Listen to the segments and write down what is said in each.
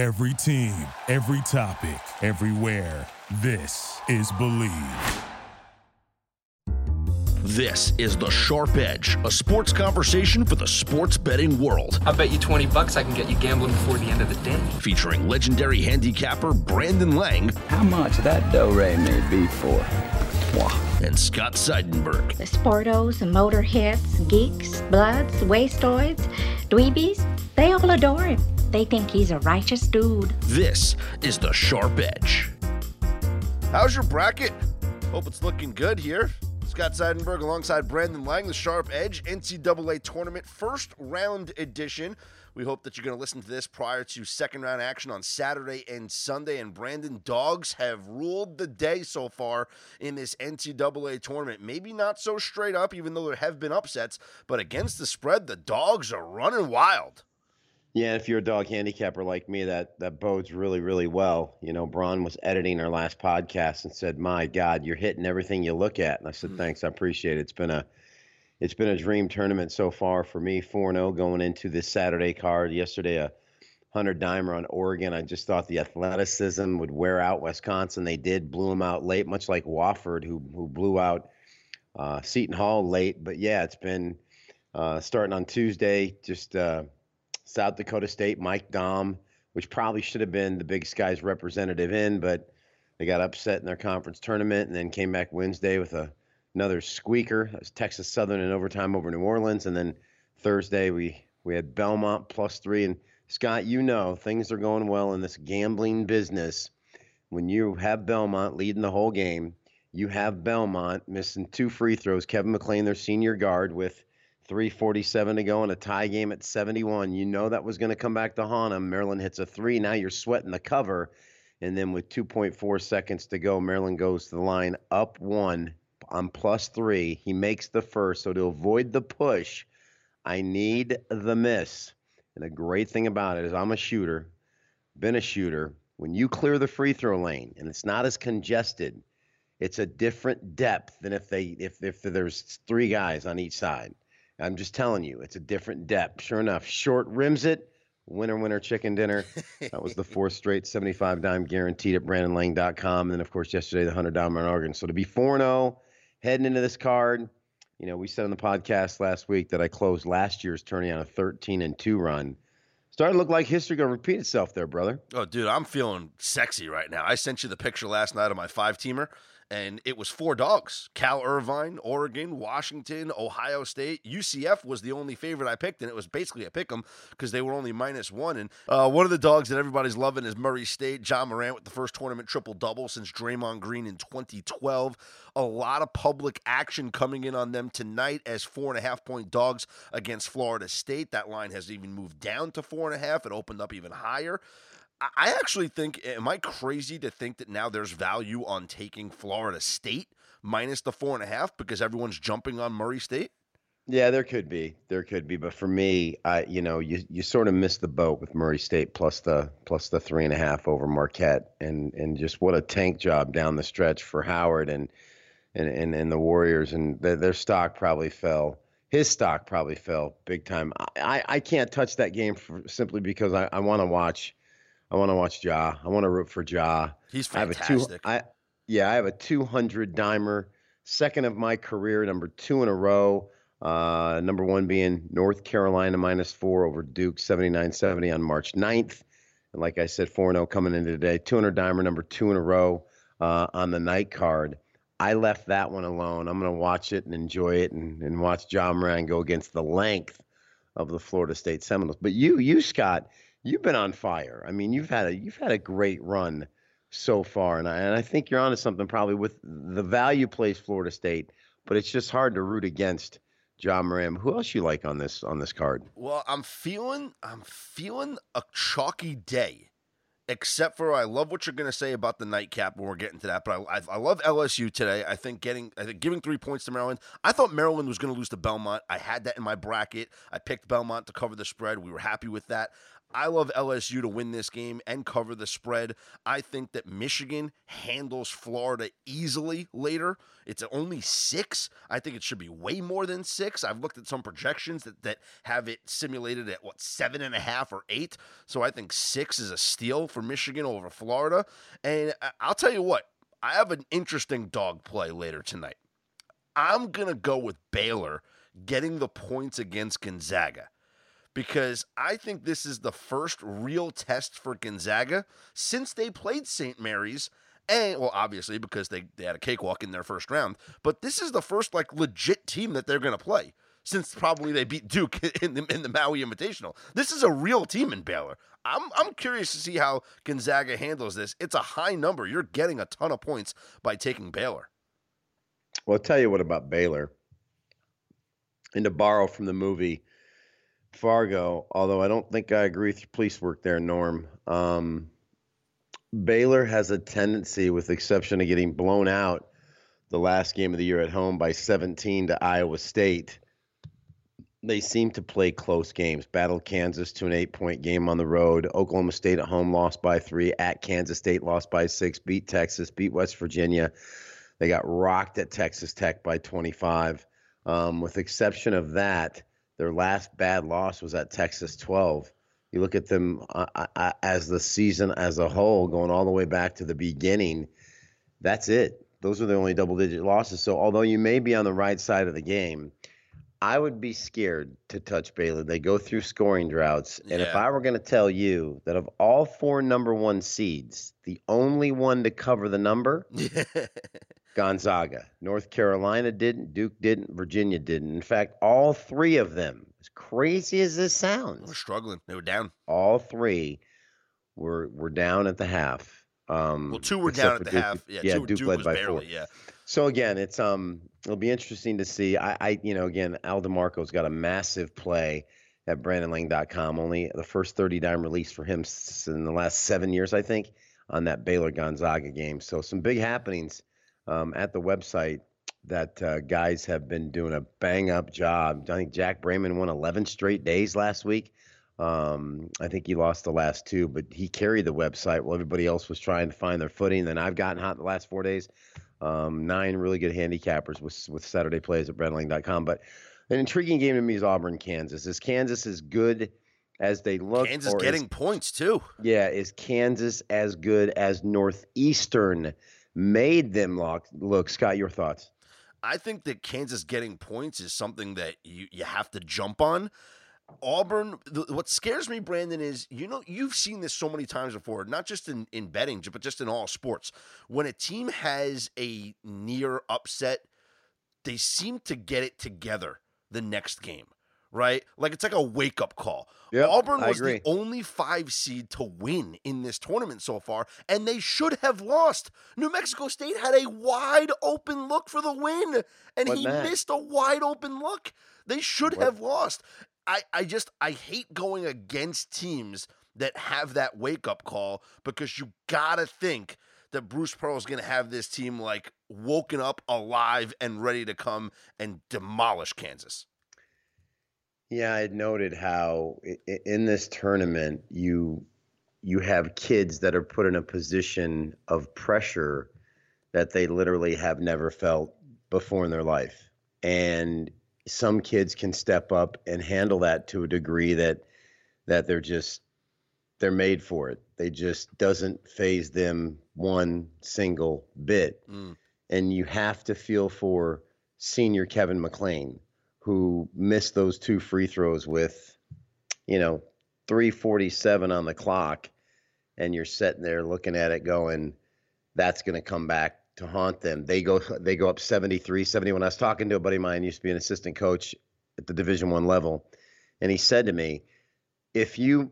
Every team, every topic, everywhere. This is Bleav. This is The Sharp Edge, a sports conversation for the sports betting world. I bet you 20 bucks I can get you gambling before the end of the day. Featuring legendary handicapper Brandon Lang. How much that do re may be for? And Scott Seidenberg. The sportos, motorheads, geeks, bloods, wastoids, dweebies, they all adore him. They think he's a righteous dude. This is The Sharp Edge. How's your bracket? Hope it's looking good here. Scott Seidenberg alongside Brandon Lang, the Sharp Edge NCAA Tournament First Round Edition. We hope that you're going to listen to this prior to second round action on Saturday and Sunday. And Brandon, dogs have ruled the day so far in this NCAA tournament. Maybe not so straight up, even though there have been upsets, but against the spread, the dogs are running wild. Yeah, if you're a dog handicapper like me, that that bodes really, really well. You know, Braun was editing our last podcast and said, "My God, you're hitting everything you look at." And I said, "Thanks, I appreciate it. It's been a it's been a dream tournament so far for me. 4 0 going into this Saturday card. Yesterday, a 100 dimer on Oregon. I just thought the athleticism would wear out Wisconsin. They did, blew them out late, much like Wofford, who, who blew out uh, Seton Hall late. But yeah, it's been uh, starting on Tuesday, just uh, South Dakota State, Mike Dom, which probably should have been the Big Sky's representative in, but they got upset in their conference tournament and then came back Wednesday with a another squeaker. That was Texas Southern in overtime over New Orleans, and then Thursday we we had Belmont plus three. And Scott, you know things are going well in this gambling business. When you have Belmont leading the whole game, you have Belmont missing two free throws. Kevin McClain, their senior guard, with 347 to go in a tie game at 71. You know that was going to come back to haunt him. Maryland hits a three. Now you're sweating the cover. And then with 2.4 seconds to go, Maryland goes to the line up one on plus three. He makes the first. So to avoid the push, I need the miss. And the great thing about it is I'm a shooter, been a shooter. When you clear the free throw lane and it's not as congested, it's a different depth than if they if if there's three guys on each side. I'm just telling you, it's a different depth. Sure enough, short rims it. Winner, winner, chicken dinner. That was the fourth straight 75 dime guaranteed at BrandonLang.com. And then, of course, yesterday, the 100 dime on Oregon. So to be 4 0 heading into this card, you know, we said on the podcast last week that I closed last year's tourney on a 13 and 2 run. Starting to look like history going to repeat itself there, brother. Oh, dude, I'm feeling sexy right now. I sent you the picture last night of my five teamer and it was four dogs Cal Irvine, Oregon, Washington, Ohio State. UCF was the only favorite I picked, and it was basically a pick 'em because they were only minus one. And uh, one of the dogs that everybody's loving is Murray State. Ja Morant with the first tournament triple double since Draymond Green in 2012. A lot of public action coming in on them tonight as four and a half point dogs against Florida State. That line has even moved down to four and a half. It opened up even higher. I actually think, eh, am I crazy to think that now there's value on taking Florida State minus the four and a half because everyone's jumping on Murray State? Yeah, there could be, there could be, but for me, I, you know, you you sort of missed the boat with Murray State plus the plus the three and a half over Marquette, and and just what a tank job down the stretch for Howard and and and, and the Warriors, and their, their stock probably fell. His stock probably fell big time. I, I can't touch that game for, simply because I, I want to watch I want to watch Ja. I want to root for Ja. He's fantastic. I have a two, I, yeah, I have a 200 dimer, second of my career, number two in a row. Uh, number one being North Carolina minus four over Duke 79 70 on March 9th. And like I said, 4 0 coming into today. 200 dimer, number two in a row uh, on the night card. I left that one alone. I'm going to watch it and enjoy it and, and watch Ja Morant go against the length of the Florida State Seminoles. But you, you, Scott, you've been on fire. I mean, you've had a you've had a great run so far, and I, and I think you're onto something probably with the value plays Florida State, but it's just hard to root against Ja Morant. Who else you like on this on this card? Well, I'm feeling I'm feeling a chalky day. Except for I love what you're going to say about the nightcap when we're getting to that, but I, I, I love LSU today. I think getting I think giving three points to Maryland. I thought Maryland was going to lose to Belmont. I had that in my bracket. I picked Belmont to cover the spread. We were happy with that. I love LSU to win this game and cover the spread. I think that Michigan handles Florida easily later. It's only six. I think it should be way more than six. I've looked at some projections that, that have it simulated at what, seven and a half or eight. So I think six is a steal for Michigan over Florida. And I'll tell you what, I have an interesting dog play later tonight. I'm going to go with Baylor getting the points against Gonzaga because I think this is the first real test for Gonzaga since they played St. Mary's. And well, obviously because they, they had a cakewalk in their first round, but this is the first like legit team that they're going to play since probably they beat Duke in the in the Maui Invitational. This is a real team in Baylor. I'm I'm curious to see how Gonzaga handles this. It's a high number. You're getting a ton of points by taking Baylor. Well, I'll tell you what about Baylor. And to borrow from the movie Fargo, although I don't think I agree with your police work there, Norm. Um, Baylor has a tendency, with exception of getting blown out the last game of the year at home by 17 to Iowa State. They seem to play close games. Battled Kansas to an eight point game on the road. Oklahoma State at home lost by three. At Kansas State lost by six. Beat Texas. Beat West Virginia. They got rocked at Texas Tech by 25. Um, with exception of that, their last bad loss was at Texas 12. You look at them uh, uh, uh, as the season as a whole, going all the way back to the beginning. That's it. Those are the only double digit losses. So, although you may be on the right side of the game, I would be scared to touch Baylor. They go through scoring droughts. And yeah. if I were going to tell you that of all four number one seeds, the only one to cover the number Gonzaga. North Carolina didn't, Duke didn't, Virginia didn't. In fact, all three of them, as crazy as this sounds, were struggling. They were down. All three were were down at the half. Um, well, two were down at the Duke, half. Yeah, yeah two, Duke, Duke led by barely, four. Yeah. So again, it's um, it'll be interesting to see. I, I you know, again, Al DeMarco's got a massive play at BrandonLang.com. Only the first 30 dime release for him in the last seven years, I think, on that Baylor Gonzaga game. So some big happenings um, at the website that uh, guys have been doing a bang up job. I think Jack Braman won 11 straight days last week. Um, I think he lost the last two, but he carried the website while everybody else was trying to find their footing. Then I've gotten hot the last four days. Um, nine really good handicappers with with Saturday plays at BrandonLang.com. But an intriguing game to me is Auburn, Kansas. Is Kansas as good as they look? Kansas getting is, points too. Yeah, is Kansas as good as Northeastern? Made them look. Look, Scott, your thoughts? I think that Kansas getting points is something that you, you have to jump on. Auburn, the, what scares me, Brandon, is you know, you've seen this so many times before, not just in, in betting, but just in all sports. When a team has a near upset, they seem to get it together the next game right? Like it's like a wake up call. Yep, Auburn was the only five seed to win in this tournament so far, and they should have lost. New Mexico State had a wide open look for the win, and what he missed a wide open look. They should what? have lost. I, I just I hate going against teams that have that wake up call because you gotta think that Bruce Pearl is gonna have this team like woken up alive and ready to come and demolish Kansas. Yeah, I had noted how in this tournament you you have kids that are put in a position of pressure that they literally have never felt before in their life. And some kids can step up and handle that to a degree that that they're just they're made for it. They just doesn't faze them one single bit. Mm. And you have to feel for senior Kevin McClain who missed those two free throws with, you know, 347 on the clock, and you're sitting there looking at it going, that's going to come back to haunt them. They go they go up 73, 70. When I was talking to a buddy of mine, used to be an assistant coach at the Division One level, and he said to me, if you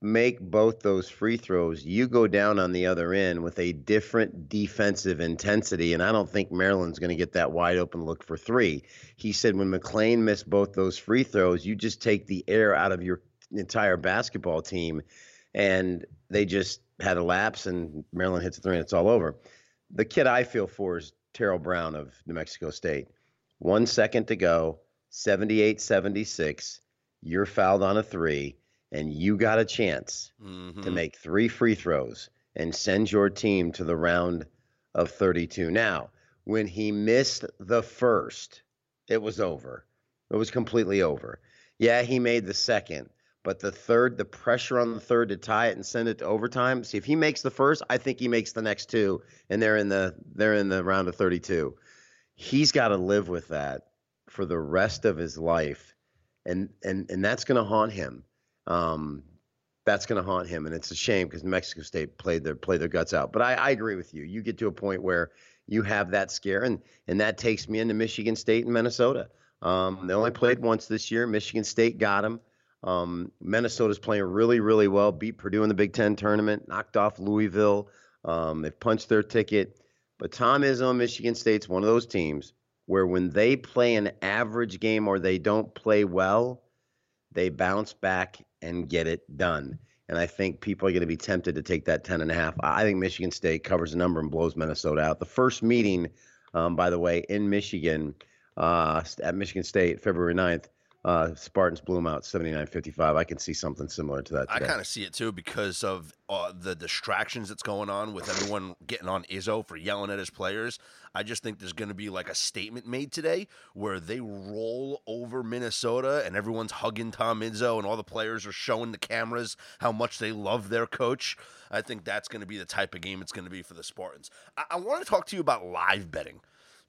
make both those free throws, you go down on the other end with a different defensive intensity. And I don't think Maryland's going to get that wide open look for three. He said when McClain missed both those free throws, you just take the air out of your entire basketball team. And they just had a lapse, and Maryland hits a three, and it's all over. The kid I feel for is Terrell Brown of New Mexico State. One second to go, 78 76. You're fouled on a three and you got a chance Mhm. to make three free throws and send your team to the round of 32. Now, when he missed the first, it was over. It was completely over. Yeah, he made the second, but the third, the pressure on the third to tie it and send it to overtime. See, if he makes the first, I think he makes the next two, and they're in the they're in the round of 32. He's got to live with that for the rest of his life, and and and that's going to haunt him. Um, that's going to haunt him, and it's a shame because Mexico State played their played their guts out. But I, I agree with you. You get to a point where you have that scare, and and that takes me into Michigan State and Minnesota. Um, they only played once this year. Michigan State got them. Um, Minnesota's playing really, really well. Beat Purdue in the Big Ten tournament. Knocked off Louisville. Um, they've punched their ticket. But Tom Izzo, Michigan State's one of those teams where when they play an average game or they don't play well, they bounce back and get it done. And I think people are going to be tempted to take that 10 and a half. I think Michigan State covers a number and blows Minnesota out. The first meeting, um, by the way, in Michigan, uh, at Michigan State, February 9th, uh, Spartans blew them out 79-55. I can see something similar to that I kind of see it too because of uh, the distractions that's going on with everyone getting on Izzo for yelling at his players. I just think there's going to be like a statement made today where they roll over Minnesota and everyone's hugging Tom Izzo and all the players are showing the cameras how much they love their coach. I think that's going to be the type of game it's going to be for the Spartans. I, I want to talk to you about live betting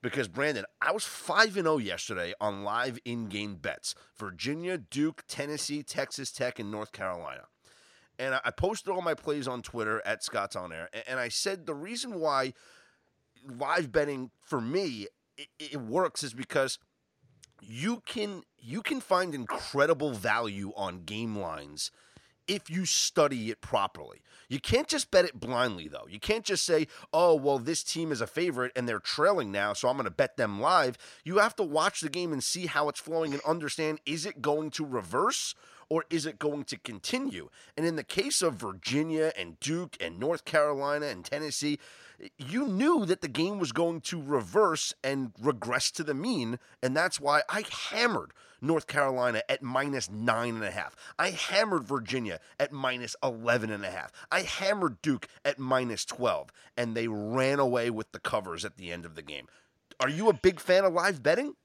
because Brandon, I was 5 and 0 yesterday on live in-game bets. Virginia, Duke, Tennessee, Texas Tech and North Carolina. And I- posted all my plays on Twitter at Scott's on air and I said the reason why live betting for me it, it works is because you can you can find incredible value on game lines if you study it properly. You can't just bet it blindly, though. You can't just say, oh, well, this team is a favorite and they're trailing now, so I'm going to bet them live. You have to watch the game and see how it's flowing and understand is it going to reverse or is it going to continue? And in the case of Virginia and Duke and North Carolina and Tennessee, you knew that the game was going to reverse and regress to the mean, and that's why I hammered North Carolina at minus nine and a half. I hammered Virginia at minus eleven and a half. I hammered Duke at minus twelve, and they ran away with the covers at the end of the game. Are you a big fan of live betting?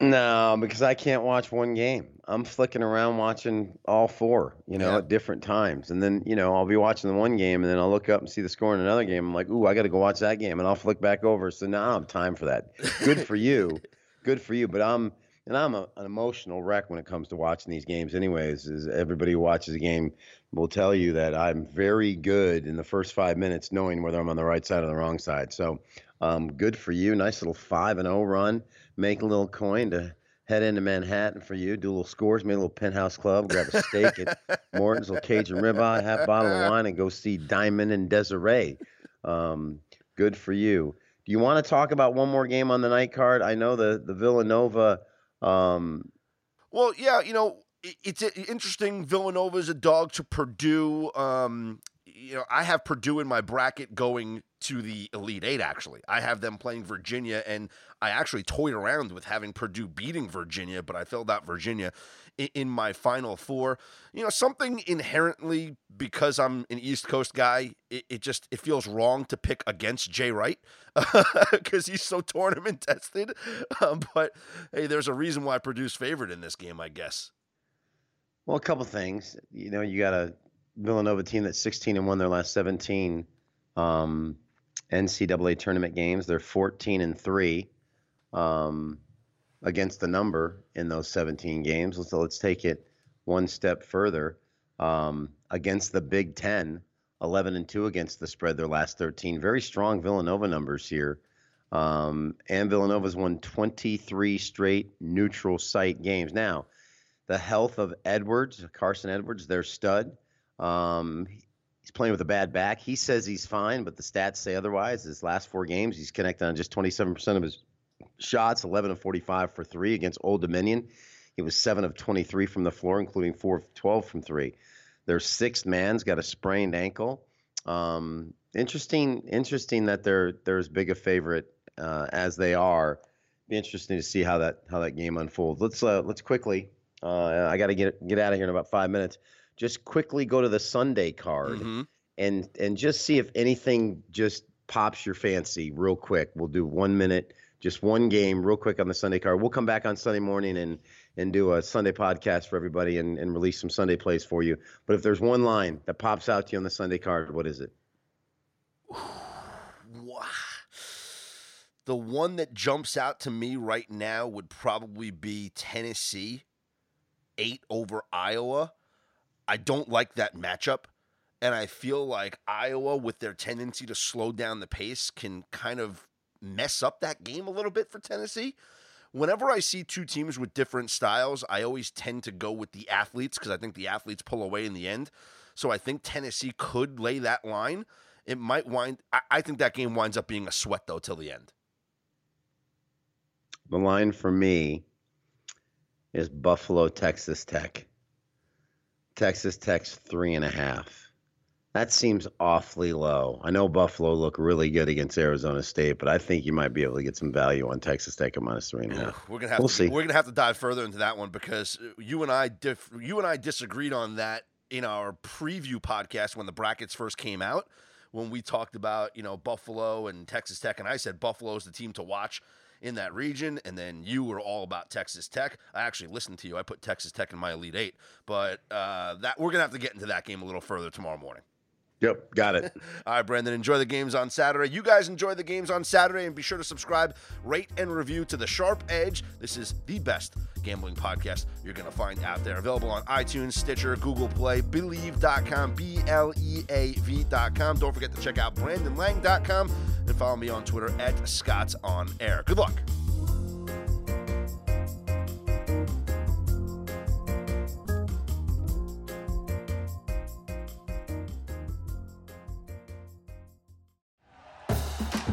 No, because I can't watch one game. I'm flicking around watching all four, you know, Yeah. at different times. And then, you know, I'll be watching the one game and then I'll look up and see the score in another game. I'm like, ooh, I got to go watch that game. And I'll flick back over. So now I don't have time for that. Good for you. Good for you. But I'm, and I'm a, an emotional wreck when it comes to watching these games, anyways. Is everybody who watches a game will tell you that I'm very good in the first five minutes knowing whether I'm on the right side or the wrong side. So, um, good for you. Nice little five and zero run. Make a little coin to head into Manhattan for you. Do a little scores. Make a little penthouse club. Grab a steak at Morton's, little Cajun ribeye, half a bottle of wine, and go see Diamond and Desiree. Um, good for you. Do you want to talk about one more game on the night card? I know the the Villanova. Um, Well, yeah, you know, it's interesting. interesting. is a dog to Purdue. Um, you know, I have Purdue in my bracket going to the Elite Eight. Actually, I have them playing Virginia, and I actually toyed around with having Purdue beating Virginia, but I filled out Virginia in, in my Final Four. You know, something inherently because I'm an East Coast guy, it, it just it feels wrong to pick against Jay Wright because he's so tournament tested. Um, but hey, there's a reason why Purdue's favored in this game, I guess. Well, a couple things. You know, you got a Villanova team that's 16 and won their last 17 um, NCAA tournament games. They're 14 and three um, against the number in those 17 games. So let's take it one step further. Um, against the Big Ten, 11 and two against the spread their last 13. Very strong Villanova numbers here. Um, and Villanova's won 23 straight neutral site games. Now, the health of Edwards, Carson Edwards, their stud. Um, he's playing with a bad back. He says he's fine, but the stats say otherwise. His last four games, he's connected on just 27% of his shots, 11 of 45 for three against Old Dominion. He was 7 of 23 from the floor, including 4 of 12 from three. Their sixth man's got a sprained ankle. Um, interesting, interesting that they're they're as big a favorite uh, as they are. Be interesting to see how that how that game unfolds. Let's uh, let's quickly. Uh, I got to get get out of here in about five minutes. Just quickly go to the Sunday card Mhm. and and just see if anything just pops your fancy real quick. We'll do one minute, just one game real quick on the Sunday card. We'll come back on Sunday morning and and do a Sunday podcast for everybody and, and release some Sunday plays for you. But if there's one line that pops out to you on the Sunday card, what is it? The one that jumps out to me right now would probably be Tennessee, eight over Iowa. I don't like that matchup. And I feel like Iowa, with their tendency to slow down the pace, can kind of mess up that game a little bit for Tennessee. Whenever I see two teams with different styles, I always tend to go with the athletes because I think the athletes pull away in the end. So I think Tennessee could lay that line. It might wind. I, I think that game winds up being a sweat though till the end. The line for me is Buffalo, Texas Tech. Texas Tech's three and a half. That seems awfully low. I know Buffalo look really good against Arizona State, but I think you might be able to get some value on Texas Tech at minus three and a half. We're gonna have We'll to, see. we're gonna have to dive further into that one because uh, you and I diff, you and I disagreed on that in our preview podcast when the brackets first came out when we talked about you know Buffalo and Texas Tech and I said Buffalo's the team to watch in that region and then you were all about Texas Tech. I actually listened to you. I put Texas Tech in my elite 8. But uh, that we're to have to get into that game a little further tomorrow morning. Yep, got it. All right, Brandon, enjoy the games on Saturday. You guys enjoy the games on Saturday and be sure to subscribe, rate, and review to The Sharp Edge. This is the best gambling podcast you're going to find out there. Available on iTunes, Stitcher, Google Play, Bleav.com, B L E A V.com. Don't forget to check out BrandonLang.com and follow me on Twitter at Scott's On Air. Good luck.